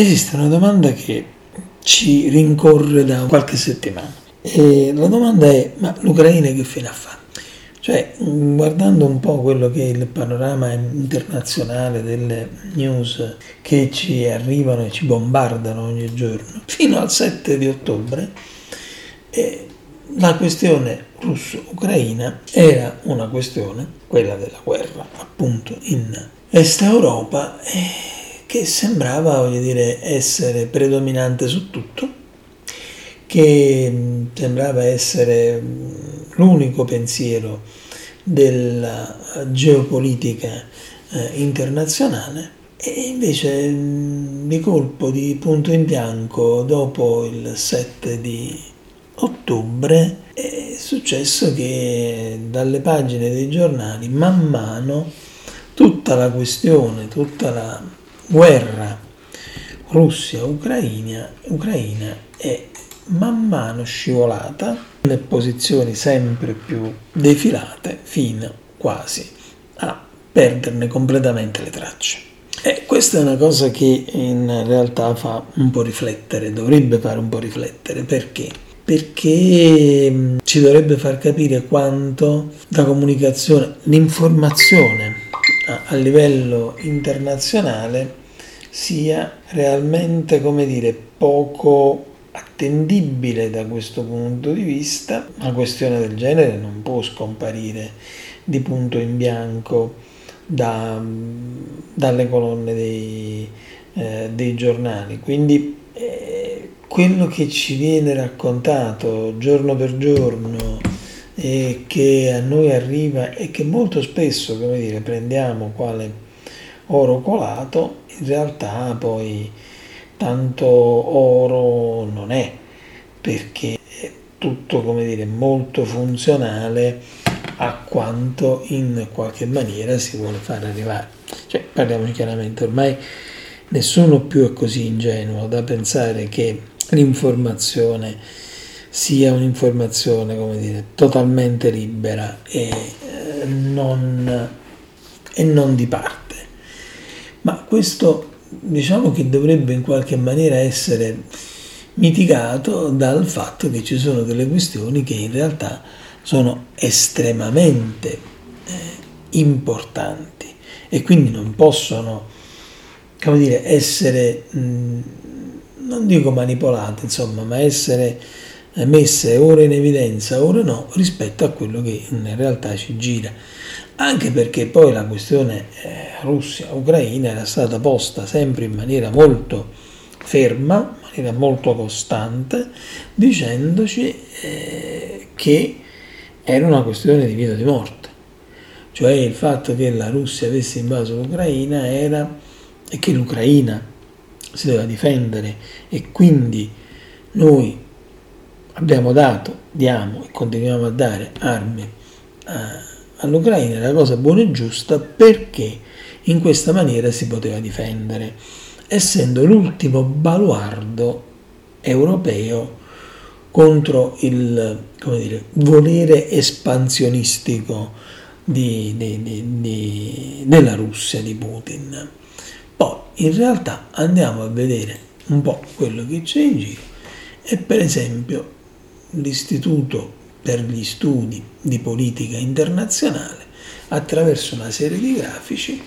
esiste una domanda che ci rincorre da qualche settimana. E la domanda è: ma l'Ucraina che fine ha fatto? Cioè, guardando un po' quello che è il panorama internazionale delle news che ci arrivano e ci bombardano ogni giorno, fino al 7 di ottobre, eh, la questione russo-ucraina era una questione, quella della guerra appunto in Est Europa, eh, che sembrava voglio dire, essere predominante su tutto, che mm, sembrava essere mm, l'unico pensiero della geopolitica eh, internazionale e invece mm, di colpo di punto in bianco dopo il 7 di ottobre è successo che dalle pagine dei giornali man mano tutta la questione, tutta la guerra Russia-Ucraina Ucraina è man mano scivolata in posizioni sempre più defilate fino quasi a perderne completamente le tracce. E questa è una cosa che in realtà fa un po' riflettere, dovrebbe fare un po' riflettere, perché? Perché ci dovrebbe far capire quanto la comunicazione, l'informazione a, livello internazionale sia realmente, come dire, poco attendibile da questo punto di vista. Una questione del genere non può scomparire di punto in bianco da, dalle colonne dei, eh, dei giornali. Quindi eh, quello che ci viene raccontato giorno per giorno e che a noi arriva e che molto spesso, come dire, prendiamo quale oro colato, in realtà poi tanto oro non è, perché è tutto, come dire, molto funzionale a quanto in qualche maniera si vuole far arrivare. Cioè, parliamoci chiaramente, ormai nessuno più è così ingenuo da pensare che l'informazione sia un'informazione, come dire, totalmente libera e, eh, non, e non di parte. Ma questo diciamo che dovrebbe in qualche maniera essere mitigato dal fatto che ci sono delle questioni che in realtà sono estremamente eh, importanti e quindi non possono come dire, essere, mh, non dico manipolate, insomma, ma essere messe ora in evidenza, ora no, rispetto a quello che in realtà ci gira anche perché poi la questione eh, Russia-Ucraina era stata posta sempre in maniera molto ferma, in maniera molto costante, dicendoci eh, che era una questione di vita o di morte. Cioè il fatto che la Russia avesse invaso l'Ucraina era e che l'Ucraina si doveva difendere e quindi noi abbiamo dato, diamo e continuiamo a dare armi a all'Ucraina era cosa buona e giusta perché in questa maniera si poteva difendere, essendo l'ultimo baluardo europeo contro il dire, volere espansionistico di, di, di, della Russia, di Putin. Poi in realtà andiamo a vedere un po' quello che c'è in giro e per esempio l'istituto per gli studi di politica internazionale, attraverso una serie di grafici,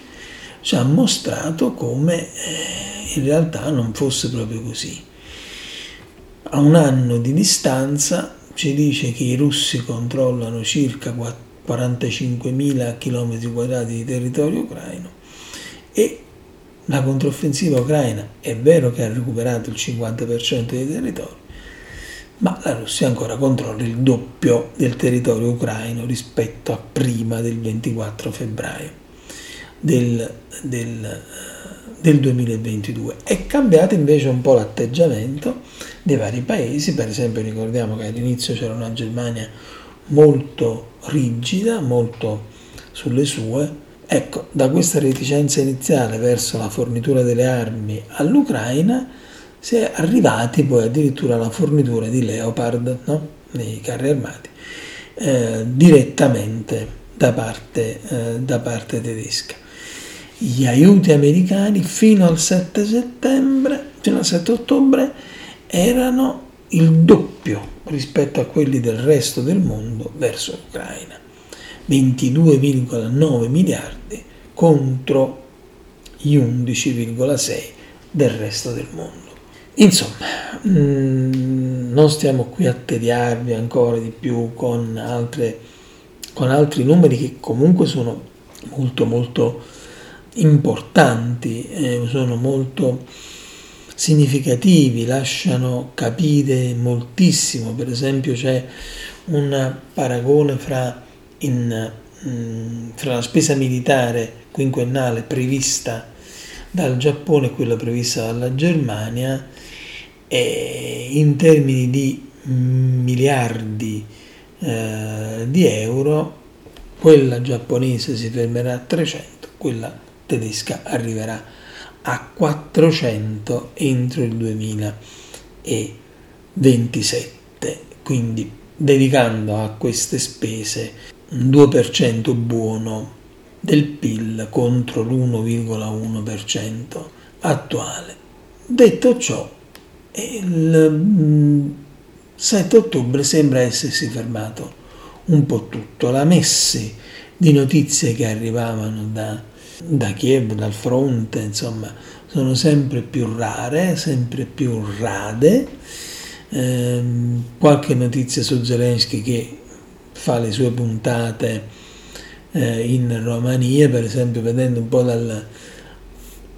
ci ha mostrato come eh, in realtà non fosse proprio così. A un anno di distanza ci dice che i russi controllano circa 45.000 km di territorio ucraino e la controffensiva ucraina è vero che ha recuperato il 50% dei territori, ma la Russia ancora controlla il doppio del territorio ucraino rispetto a prima del 24 febbraio del, del, del 2022. È cambiato invece un po' l'atteggiamento dei vari paesi, per esempio ricordiamo che all'inizio c'era una Germania molto rigida, molto sulle sue, Ecco, da questa reticenza iniziale verso la fornitura delle armi all'Ucraina si è arrivati poi addirittura alla fornitura di Leopard, no? nei carri armati, eh, direttamente da parte, eh, da parte tedesca. gli aiuti americani fino al 7 settembre, fino al 7 ottobre, erano il doppio rispetto a quelli del resto del mondo verso l'Ucraina. 22,9 miliardi contro gli 11,6 del resto del mondo. Insomma, mm, non stiamo qui a tediarvi ancora di più con, altre, con altri numeri che comunque sono molto molto importanti, eh, sono molto significativi, lasciano capire moltissimo. Per esempio c'è un paragone fra, in, mm, fra la spesa militare quinquennale prevista dal Giappone e quella prevista dalla Germania e in termini di miliardi eh, di euro quella giapponese si fermerà a 300, quella tedesca arriverà a 400 entro il 2027, quindi dedicando a queste spese un 2% buono del PIL contro l'1,1% attuale. Detto ciò, il 7 mm, ottobre sembra essersi fermato un po' tutto. La messe di notizie che arrivavano da, da Kiev, dal fronte, insomma, sono sempre più rare, sempre più rade. Eh, qualche notizia su Zelensky che fa le sue puntate eh, in Romania, per esempio vedendo un po' dal,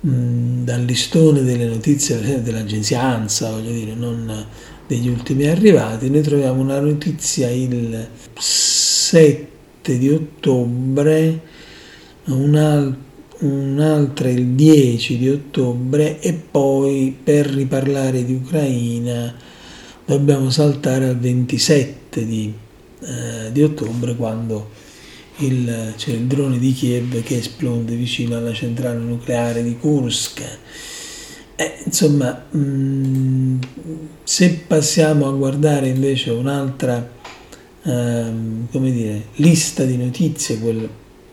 mh, dal listone delle notizie dell'agenzia ANSA, voglio dire, non degli ultimi arrivati, noi troviamo una notizia il 7 di ottobre, un'altra un'altra il 10 di ottobre e poi per riparlare di Ucraina dobbiamo saltare al 27 di, eh, di ottobre quando il, c'è il drone di Kiev che esplode vicino alla centrale nucleare di Kursk. Eh, insomma, mh, mm, se passiamo a guardare invece un'altra ehm, come dire, lista di notizie, quelle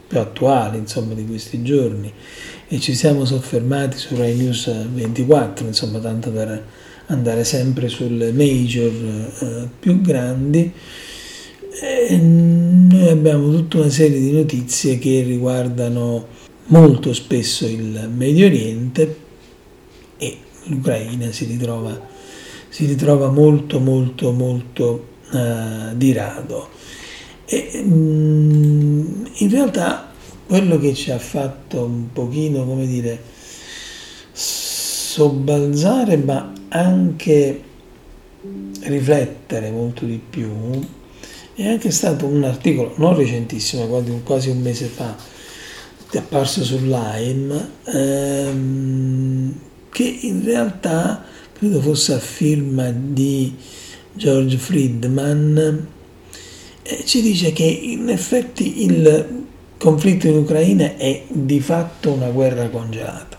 più attuali insomma, di questi giorni, e ci siamo soffermati su Rai News 24, insomma, tanto per andare sempre sulle major eh, più grandi, e noi abbiamo tutta una serie di notizie che riguardano molto spesso il Medio Oriente e l'Ucraina si ritrova, si ritrova molto molto molto uh, di rado. E, um, in realtà quello che ci ha fatto un pochino, come dire, sobbalzare ma anche riflettere molto di più è anche stato un articolo non recentissimo, quasi un mese fa, è apparso sull'AIM, ehm, che in realtà credo fosse a firma di George Friedman, eh, ci dice che in effetti il conflitto in Ucraina è di fatto una guerra congelata.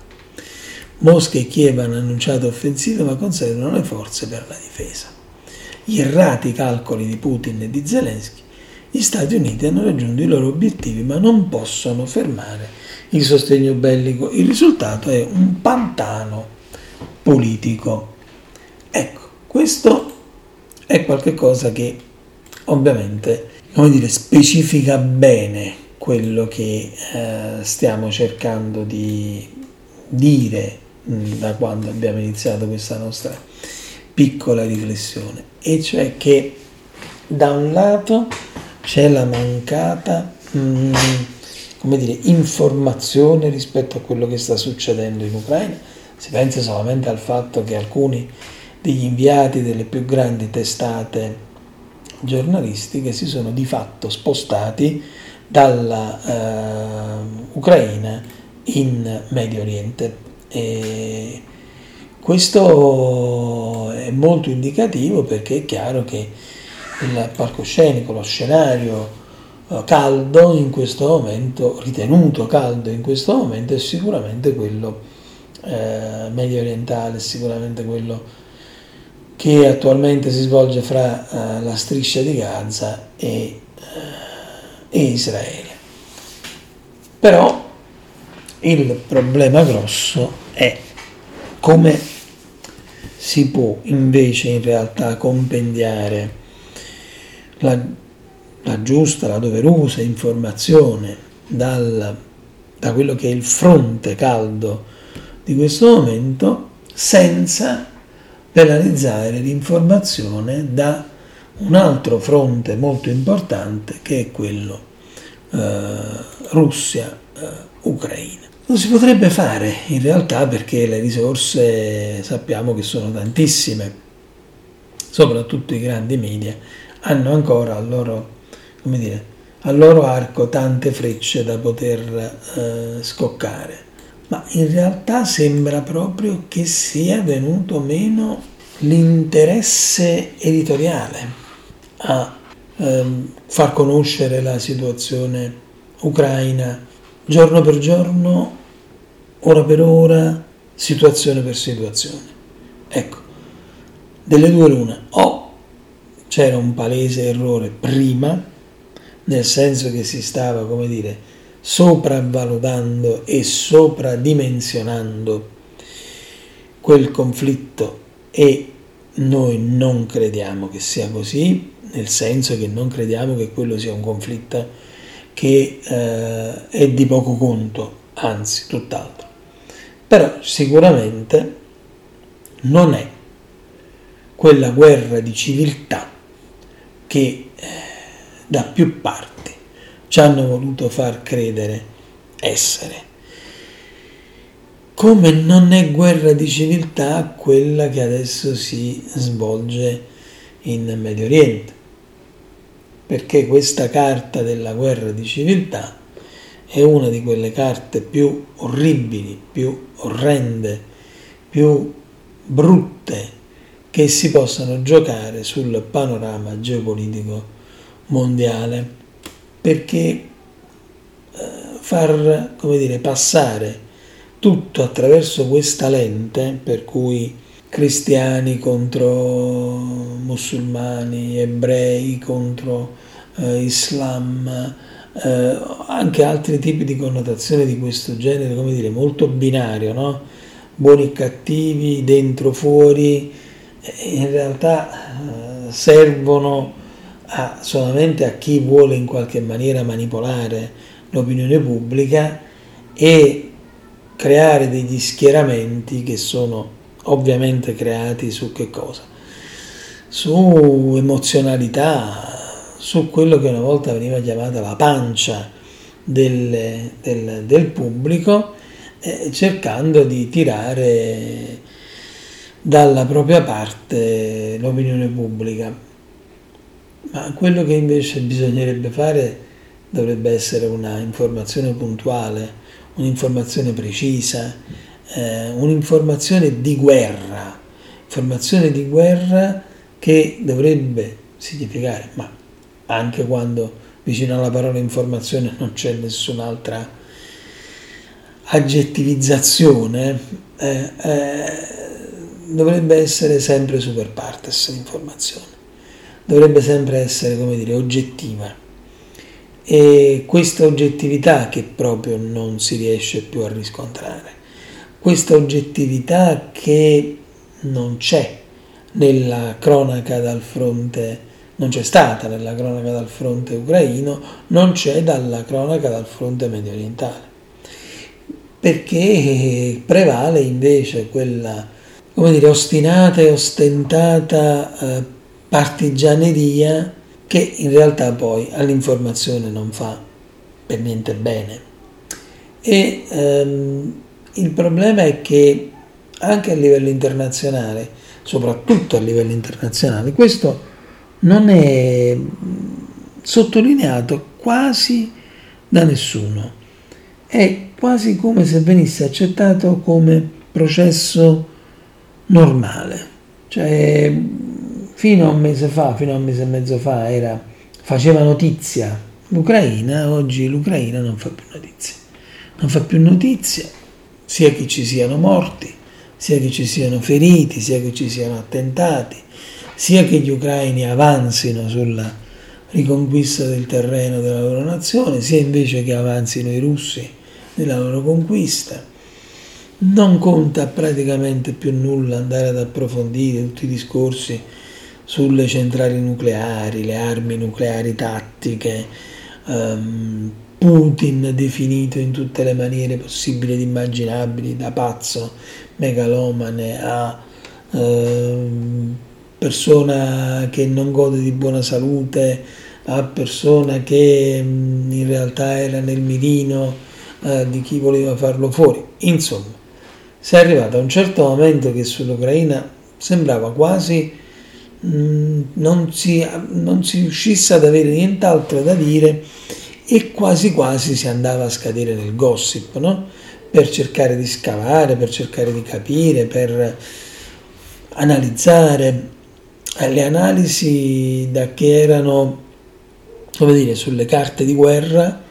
Mosca e Kiev hanno annunciato offensive ma conservano le forze per la difesa gli errati calcoli di Putin e di Zelensky, gli Stati Uniti hanno raggiunto i loro obiettivi ma non possono fermare il sostegno bellico. Il risultato è un pantano politico. Ecco, questo è qualcosa che ovviamente come dire, specifica bene quello che eh, stiamo cercando di dire mh, da quando abbiamo iniziato questa nostra piccola riflessione, e cioè che da un lato c'è la mancata mh, mm, come dire, informazione rispetto a quello che sta succedendo in Ucraina, si pensa solamente al fatto che alcuni degli inviati delle più grandi testate giornalistiche si sono di fatto spostati dalla uh, Ucraina in Medio Oriente. E questo è molto indicativo perché è chiaro che il palcoscenico, lo scenario eh, caldo in questo momento, ritenuto caldo in questo momento, è sicuramente quello eh, medio orientale, sicuramente quello che attualmente si svolge fra eh, la striscia di Gaza e, eh, e Israele. Però Il problema grosso è come si può invece in realtà compendiare la, la giusta, la doverosa informazione dal, da quello che è il fronte caldo di questo momento senza penalizzare l'informazione da un altro fronte molto importante che è quello eh, Russia-Ucraina. Eh, non si potrebbe fare in realtà perché le risorse sappiamo che sono tantissime, soprattutto i grandi media hanno ancora al loro, dire, al loro arco tante frecce da poter eh, scoccare, ma in realtà sembra proprio che sia venuto meno l'interesse editoriale a ehm, far conoscere la situazione ucraina giorno per giorno ora per ora, situazione per situazione. Ecco, delle due l'una, o c'era un palese errore prima, nel senso che si stava, come dire, sopravvalutando e sopradimensionando quel conflitto e noi non crediamo che sia così, nel senso che non crediamo che quello sia un conflitto che eh, è di poco conto, anzi tutt'altro però sicuramente non è quella guerra di civiltà che eh, da più parti ci hanno voluto far credere essere. Come non è guerra di civiltà quella che adesso si svolge in Medio Oriente, perché questa carta della guerra di civiltà è una di quelle carte più orribili, più orrende, più brutte che si possano giocare sul panorama geopolitico mondiale, perché eh, far come dire, passare tutto attraverso questa lente, per cui cristiani contro musulmani, ebrei contro eh, islam, eh, anche altri tipi di connotazioni di questo genere, come dire, molto binario, no? buoni e cattivi, dentro, fuori, in realtà eh, servono a, solamente a chi vuole in qualche maniera manipolare l'opinione pubblica e creare degli schieramenti che sono ovviamente creati su che cosa? Su emozionalità, su quello che una volta veniva chiamata la pancia del, del, del pubblico, eh, cercando di tirare dalla propria parte l'opinione pubblica. Ma quello che invece bisognerebbe fare dovrebbe essere una informazione puntuale, un'informazione precisa, eh, un'informazione di guerra, informazione di guerra che dovrebbe significare, ma anche quando vicino alla parola informazione non c'è nessun'altra aggettivizzazione, eh, eh, dovrebbe essere sempre super partes l'informazione, dovrebbe sempre essere, come dire, oggettiva. E questa oggettività che proprio non si riesce più a riscontrare, questa oggettività che non c'è nella cronaca dal fronte non c'è stata nella cronaca dal fronte ucraino, non c'è dalla cronaca dal fronte medio orientale, perché prevale invece quella, come dire, ostinata e ostentata eh, partigianeria che in realtà poi all'informazione non fa per niente bene. E ehm, il problema è che anche a livello internazionale, soprattutto a livello internazionale, questo non è sottolineato quasi da nessuno. È quasi come se venisse accettato come processo normale. Cioè, fino a un mese fa, fino a un mese e mezzo fa, era, faceva notizia l'Ucraina, oggi l'Ucraina non fa più notizia. Non fa più notizia, sia che ci siano morti, sia che ci siano feriti, sia che ci siano attentati, sia che gli ucraini avanzino sulla riconquista del terreno della loro nazione, sia invece che avanzino i russi della loro conquista. Non conta praticamente più nulla andare ad approfondire tutti i discorsi sulle centrali nucleari, le armi nucleari tattiche, um, Putin definito in tutte le maniere possibili ed immaginabili, da pazzo, megalomane a uh, persona che non gode di buona salute, a persona che in realtà era nel mirino uh, di chi voleva farlo fuori. Insomma, si è arrivato a un certo momento che sull'Ucraina sembrava quasi um, non, si, non si riuscisse ad avere nient'altro da dire e quasi quasi si andava a scadere nel gossip, no? per cercare di scavare, per cercare di capire, per analizzare. Le analisi da che erano, come dire, sulle carte di guerra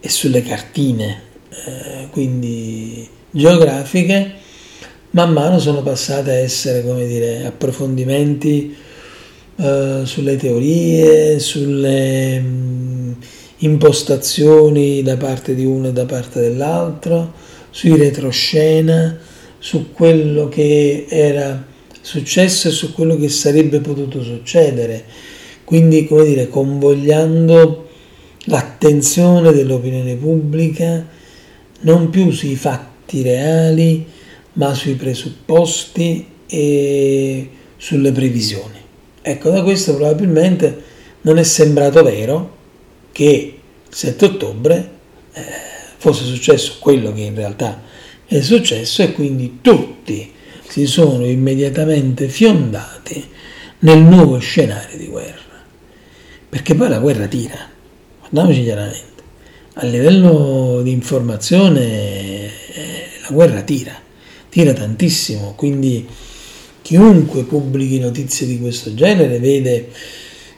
e sulle cartine, eh, quindi geografiche, man mano sono passate a essere, come dire, approfondimenti eh, sulle teorie, sulle... Mh, impostazioni da parte di uno e da parte dell'altro, sui retroscena, su quello che era successo e su quello che sarebbe potuto succedere. Quindi, come dire, convogliando l'attenzione dell'opinione pubblica non più sui fatti reali, ma sui presupposti e sulle previsioni. Ecco, da questo probabilmente non è sembrato vero, che il 7 ottobre eh, fosse successo quello che in realtà è successo e quindi tutti si sono immediatamente fiondati nel nuovo scenario di guerra. Perché poi la guerra tira, guardiamoci chiaramente, a livello di informazione eh, la guerra tira, tira tantissimo, quindi chiunque pubblichi notizie di questo genere vede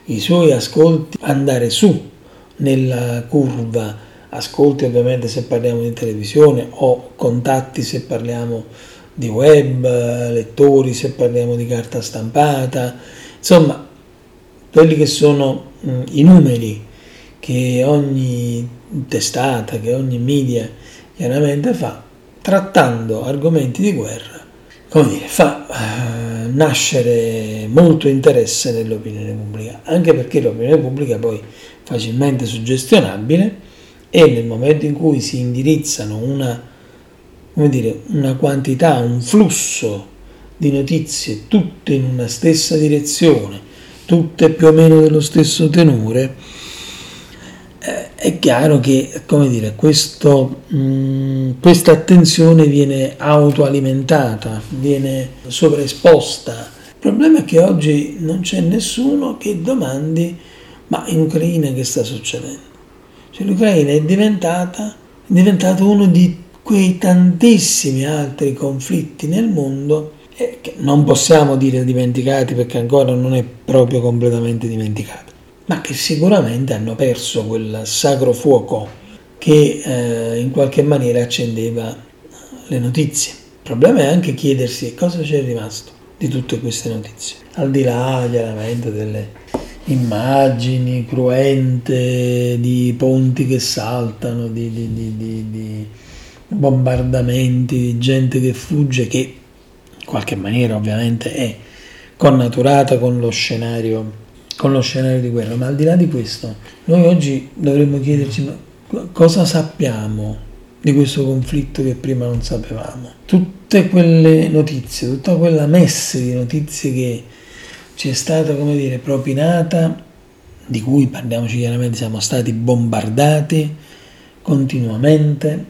i suoi ascolti andare su nella curva ascolti ovviamente se parliamo di televisione o contatti se parliamo di web, lettori se parliamo di carta stampata, insomma quelli che sono mh, i numeri che ogni testata, che ogni media chiaramente fa, trattando argomenti di guerra, come dire, fa uh, nascere molto interesse nell'opinione pubblica, anche perché l'opinione pubblica poi facilmente suggestionabile e nel momento in cui si indirizzano una, dire, una quantità, un flusso di notizie tutte in una stessa direzione, tutte più o meno dello stesso tenore, eh, è chiaro che come dire, questo, mh, questa attenzione viene autoalimentata, viene sovraesposta. Il problema è che oggi non c'è nessuno che domandi ma in Ucraina che sta succedendo? Cioè, L'Ucraina è diventata, è diventato uno di quei tantissimi altri conflitti nel mondo eh, che non possiamo dire dimenticati perché ancora non è proprio completamente dimenticato, ma che sicuramente hanno perso quel sacro fuoco che eh, in qualche maniera accendeva le notizie. Il problema è anche chiedersi cosa c'è rimasto di tutte queste notizie, al di là chiaramente delle immagini cruente di ponti che saltano, di, di, di, di, bombardamenti, di gente che fugge, che in qualche maniera ovviamente è connaturata con lo scenario, con lo scenario di guerra. Ma al di là di questo, noi oggi dovremmo chiederci cosa sappiamo di questo conflitto che prima non sapevamo. Tutte quelle notizie, tutta quella messe di notizie che ci è stata, come dire, propinata, di cui parliamoci chiaramente, siamo stati bombardati continuamente,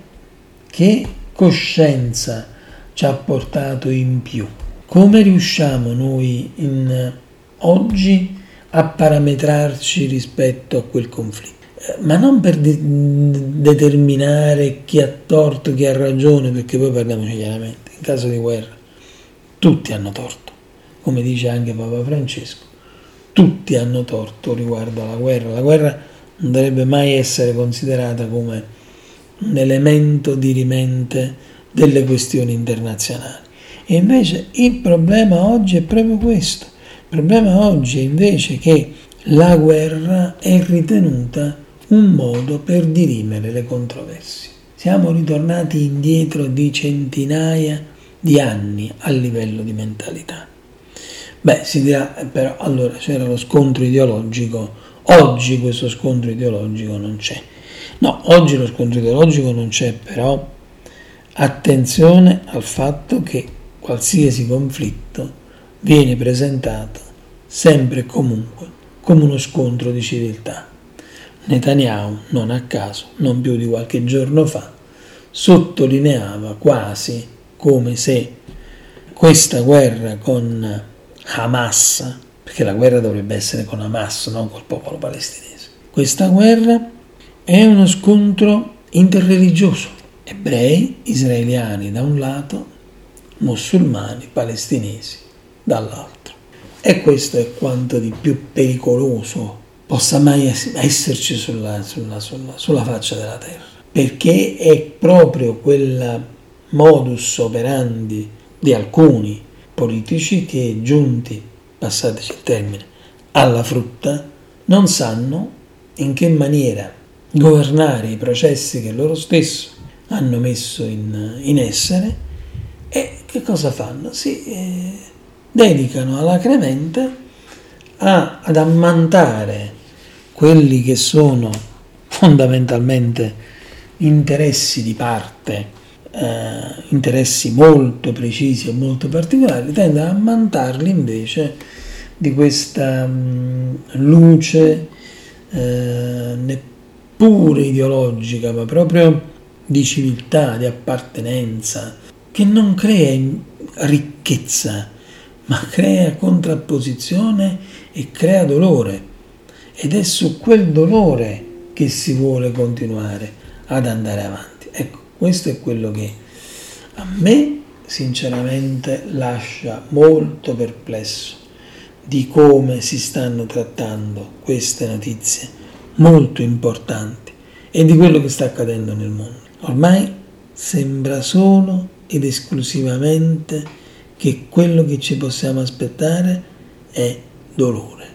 che coscienza ci ha portato in più. Come riusciamo noi in, oggi a parametrarci rispetto a quel conflitto? Eh, ma non per de- determinare chi ha torto, chi ha ragione, perché poi parliamoci chiaramente, in caso di guerra tutti hanno torto come dice anche Papa Francesco, tutti hanno torto riguardo alla guerra. La guerra non dovrebbe mai essere considerata come un elemento dirimente delle questioni internazionali. E invece il problema oggi è proprio questo. Il problema oggi è invece che la guerra è ritenuta un modo per dirimere le controversie. Siamo ritornati indietro di centinaia di anni a livello di mentalità. Beh, si dirà, eh, però allora c'era lo scontro ideologico, oggi questo scontro ideologico non c'è. No, oggi lo scontro ideologico non c'è, però attenzione al fatto che qualsiasi conflitto viene presentato sempre e comunque come uno scontro di civiltà. Netanyahu, non a caso, non più di qualche giorno fa, sottolineava quasi come se questa guerra con Hamas, perché la guerra dovrebbe essere con Hamas, non col popolo palestinese, questa guerra è uno scontro interreligioso, ebrei, israeliani da un lato, musulmani, palestinesi dall'altro. E questo è quanto di più pericoloso possa mai esserci sulla, sulla, sulla, sulla faccia della terra, perché è proprio quel modus operandi di alcuni politici che, giunti, passateci il termine, alla frutta, non sanno in che maniera governare i processi che loro stessi hanno messo in, in essere e che cosa fanno? Si eh, dedicano alacremente a, ad ammantare quelli che sono fondamentalmente interessi di parte eh, interessi molto precisi e molto particolari, tende a ammantarli invece di questa mh, luce eh, ideologica, ma proprio di civiltà, di appartenenza, che non crea ricchezza, ma crea contrapposizione e crea dolore. Ed è su quel dolore che si vuole continuare ad andare avanti. Ecco, questo è quello che a me sinceramente lascia molto perplesso di come si stanno trattando queste notizie molto importanti e di quello che sta accadendo nel mondo. Ormai sembra solo ed esclusivamente che quello che ci possiamo aspettare è dolore.